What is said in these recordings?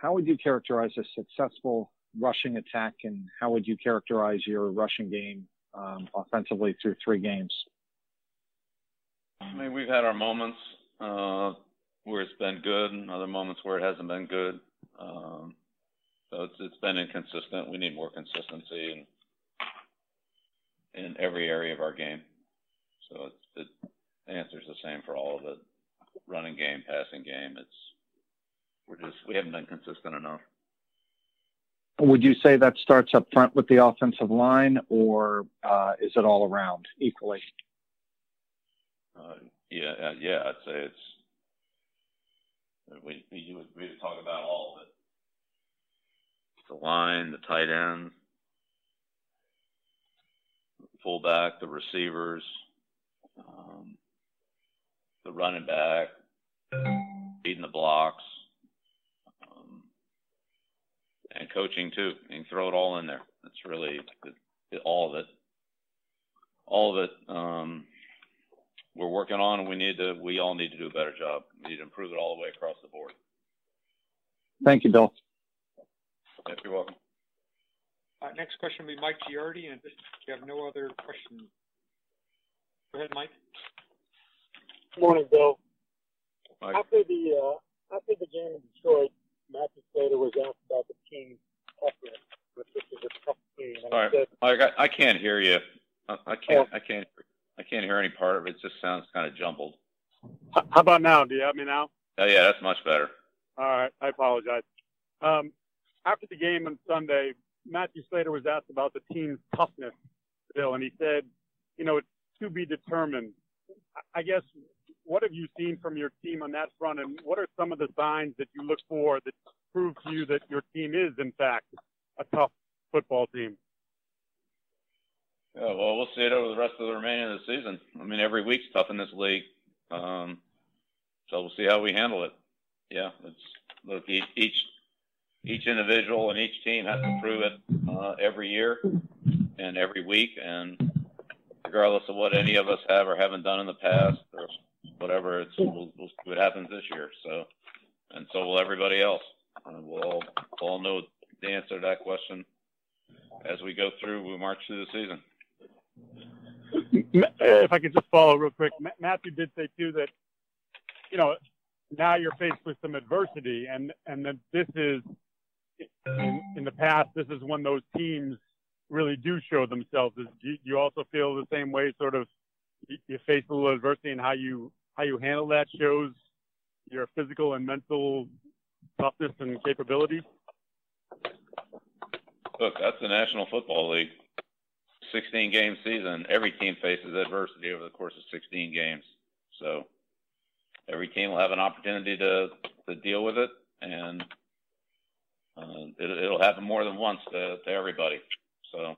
how would you characterize a successful rushing attack, and how would you characterize your rushing game um, offensively through three games? I mean, we've had our moments uh, where it's been good, and other moments where it hasn't been good. Um, so it's it's been inconsistent. We need more consistency in in every area of our game. So it, the answer's the same for all of it. Running game, passing game. It's we're just we haven't been consistent enough. Would you say that starts up front with the offensive line, or uh, is it all around equally? Uh, yeah, uh, yeah, I'd say it's. We we we talk about all of it. The line, the tight end, fullback, the receivers, um, the running back, beating the blocks, and coaching too. You can throw it all in there. It's really it, it, all of it. All of it. Um, we're working on, and we need to. We all need to do a better job. We need to improve it all the way across the board. Thank you, Bill. Yep, you're welcome. Uh, next question will be Mike Giardi, and if you have no other questions, go ahead, Mike. Morning, Bill. Mike. After the uh, after the game in Detroit, Matthew Slater was asked about the team's toughness. This is a tough team, and All right, said, I, I can't hear you. I, I can't. I can't. I can't hear any part of it. It just sounds kind of jumbled. "How about now? Do you have me now?" Oh yeah, that's much better. All right, I apologize. Um, after the game on Sunday, Matthew Slater was asked about the team's toughness, Bill, and he said, "You know, it's to be determined." I guess what have you seen from your team on that front, and what are some of the signs that you look for that prove to you that your team is, in fact, a tough football team? Yeah, well, we'll see it over the rest of the remaining of the season. I mean, every week's tough in this league, um, so we'll see how we handle it. Yeah, it's look each each, individual and each team has to prove it uh, every year and every week, and regardless of what any of us have or haven't done in the past whatever, it's we'll, we'll see what happens this year. So, and so will everybody else. And we'll all, we'll all know the answer to that question as we go through. We march through the season. Eh, if I could just follow real quick, Matthew did say too that, you know, now you're faced with some adversity, and and that this is, in, in the past, this is when those teams really do show themselves. Do you- you also feel the same way? Sort of, you, you face a little adversity, and how you how you handle that shows your physical and mental toughness and capabilities. Look, that's the National Football League. 16 game season. Every team faces adversity over the course of 16 games. So every team will have an opportunity to, to deal with it, and uh, it, it'll happen more than once to, to everybody. So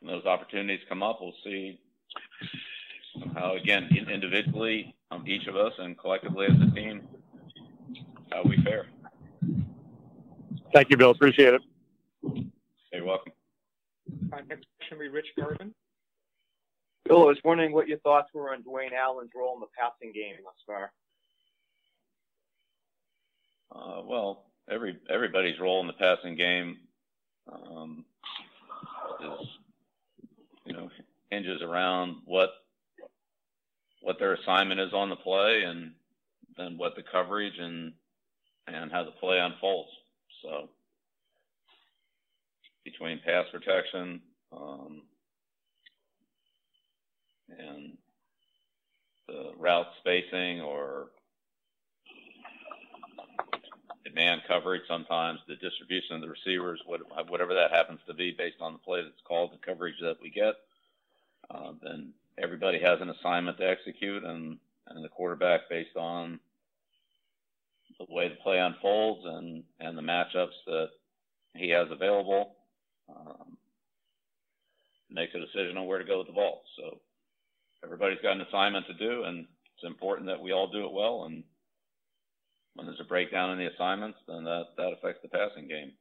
when those opportunities come up, we'll see how, again, individually, um, each of us, and collectively as a team, how we fare. Thank you, Bill. Appreciate it. You're welcome. Uh, next question will be Rich Garven. Bill, I was wondering what your thoughts were on Dwayne Allen's role in the passing game thus far. Uh, well, every everybody's role in the passing game um, is, you know, hinges around what what their assignment is on the play, and then what the coverage and and how the play unfolds. So between pass protection um, and the route spacing or man coverage sometimes, the distribution of the receivers, whatever that happens to be based on the play that's called, the coverage that we get. Uh, then everybody has an assignment to execute, and, and the quarterback, based on the way the play unfolds and, and the matchups that he has available, um, makes a decision on where to go with the ball. So everybody's got an assignment to do, and it's important that we all do it well. And when there's a breakdown in the assignments, then that, that affects the passing game.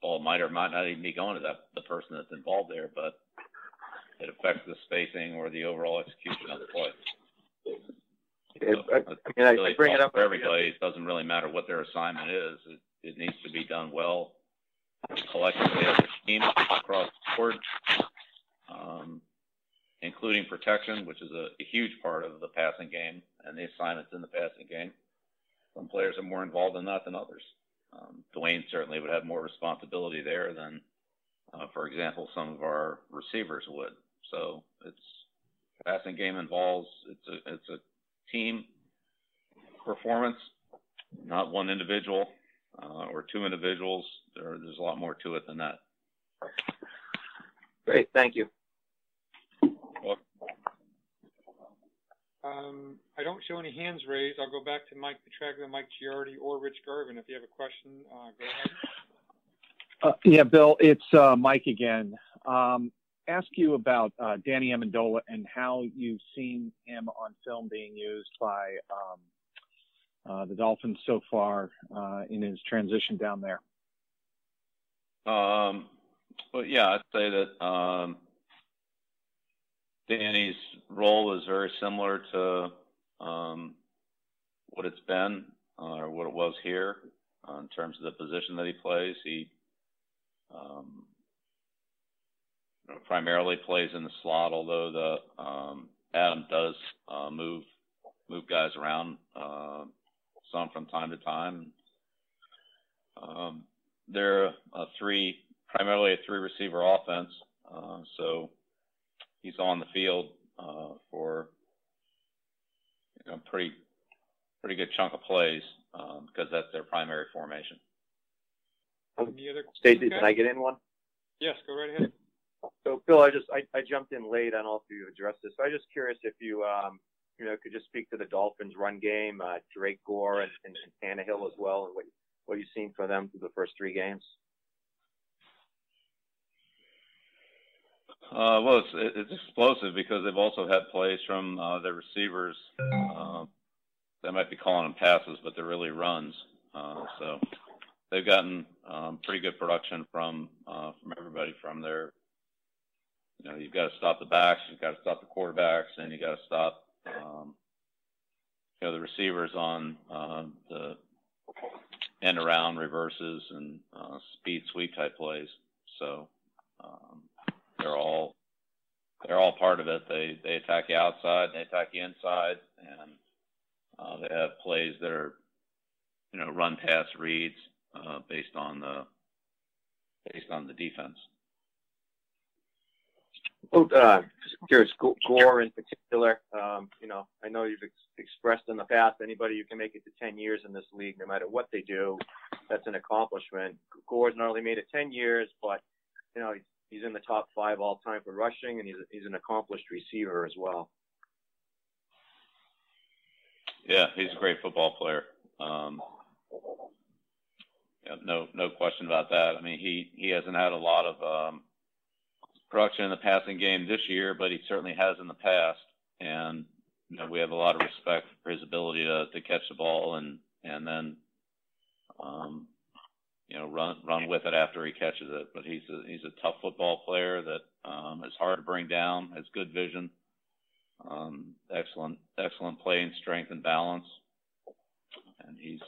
Ball might or might not even be going to that the person that's involved there, but it affects the spacing or the overall execution of the play. It, So, I, mean, I, really I bring it up for everybody. It doesn't really matter what their assignment is. It, it needs to be done well collectively as a team across the board, um, including protection, which is a, a, huge part of the passing game and the assignments in the passing game. Some players are more involved in that than others. Um, Dwayne certainly would have more responsibility there than, uh, for example, some of our receivers would. So it's passing game involves it's a it's a team performance, not one individual uh, or two individuals. There, there's a lot more to it than that. Great, thank you. Um, I don't show any hands raised. I'll go back to Mike Petraglia, Mike Giardi, or Rich Garven. If you have a question, uh, go ahead. Uh, yeah, Bill, it's uh, Mike again. Um, ask you about uh, Danny Amendola and how you've seen him on film being used by um, uh, the Dolphins so far uh, in his transition down there? Um, well, yeah, I'd say that um, Danny's role is very similar to um, what it's been uh, or what it was here uh, in terms of the position that he plays. He um, primarily plays in the slot, although the um, Adam does uh, move move guys around uh, some from time to time. Um, they're a three, primarily a three receiver offense. Uh, so he's on the field uh, for you know, pretty pretty good chunk of plays um, because that's their primary formation. Any other Stacy, can I get in one? Yes, go right ahead. So, Bill, I just I, I jumped in late. I don't know if you addressed this. So I'm just curious if you um, you know, could just speak to the Dolphins' run game, uh, Drake Gore and, and, and Tannehill as well, and what what you've seen for them through the first three games. Uh, well, it's, it's explosive because they've also had plays from uh, their receivers. Uh, they might be calling them passes, but they're really runs. Uh, so they've gotten um, pretty good production from uh, from everybody from their. You know, you've got to stop the backs, you've got to stop the quarterbacks, and you got to stop um, you know, the receivers on uh, the end around reverses and uh, speed sweep type plays. So um, they're all they're all part of it. They they attack you outside, and they attack you inside, and uh, they have plays that are you know run pass reads uh, based on the based on the defense. Oh, uh, just curious, Gore in particular. Um, you know, I know you've ex- expressed in the past anybody who can make it to 10 years in this league, no matter what they do, that's an accomplishment. Gore's not only made it 10 years, but you know, he's, he's in the top five all time for rushing, and he's he's an accomplished receiver as well. Yeah, he's a great football player. Um, yeah, no, no question about that. I mean, he he hasn't had a lot of um, production in the passing game this year, but he certainly has in the past. And you know, we have a lot of respect for his ability to, to catch the ball and and then um, you know run run with it after he catches it. But he's a he's a tough football player that um, is hard to bring down. Has good vision, um, excellent excellent playing strength and balance, and he's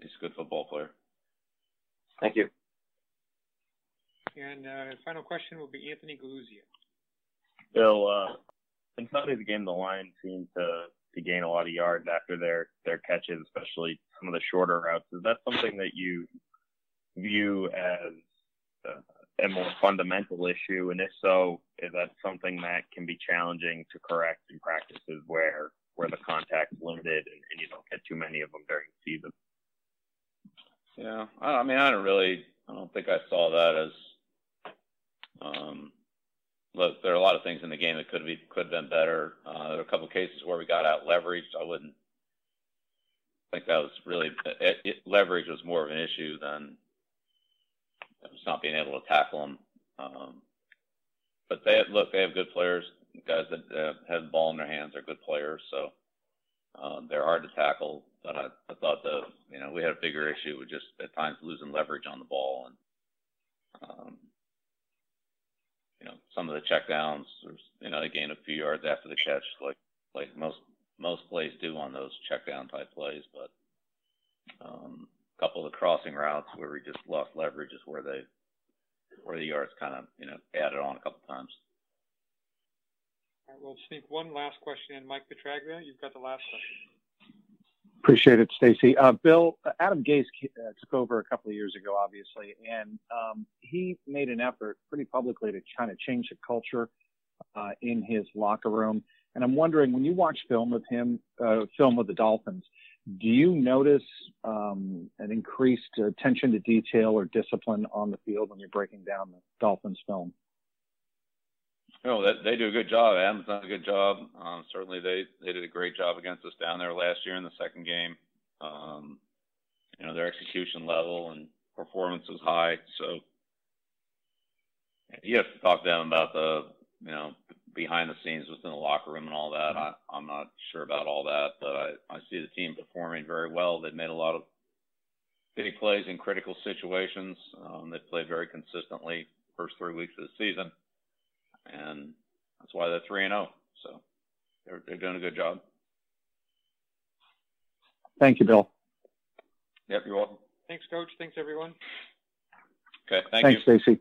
he's a good football player. Thank you. And uh, final question will be Anthony Gulizia. Bill, uh, in Sunday's game, the Lions seemed to to gain a lot of yards after their their catches, especially some of the shorter routes. Is that something that you view as uh, a more fundamental issue? And if so, is that something that can be challenging to correct in practices where where the contact's limited and, and you don't get too many of them during the season? Yeah, I mean, I don't really, I don't think I saw that as look, there are a lot of things in the game that could be could have been better. Uh, there are a couple of cases where we got out leveraged. I wouldn't think that was really it, it, leverage was more of an issue than just not being able to tackle them. Um, but they look, they have good players. Guys that uh, have the ball in their hands are good players, so um, they're hard to tackle. But I, I thought the you know we had a bigger issue with just at times losing leverage on the ball and um, you know, some of the checkdowns, you know, they gain a few yards after the catch, like like most most plays do on those check down type plays. But a couple of the crossing routes where we just lost leverage is where they where the yards kind of you know added on a couple times. All right, we'll sneak one last question in. Mike Petraglia, you've got the last question. Appreciate it, Stacy. Uh, Bill, Adam Gase uh, took over a couple of years ago, obviously, and um, he made an effort pretty publicly to kind of change the culture uh, in his locker room. And I'm wondering, when you watch film of him, uh, film of the Dolphins, do you notice um, an increased attention to detail or discipline on the field when you're breaking down the Dolphins film? No, they, they do a good job. Adam's done a good job. Um, certainly, they they did a great job against us down there last year in the second game. Um, you know, their execution level and performance was high. So you have to talk to them about the you know behind the scenes within the locker room and all that. I, I'm not sure about all that, but I, I see the team performing very well. They've made a lot of big plays in critical situations. Um, they've played very consistently first three weeks of the season and that's why they're three and zero. Oh. So they're they're doing a good job. Thank you, Bill. Yep, you're welcome. Thanks, Coach. Thanks, everyone. Okay, thank Thanks, you. Stacy.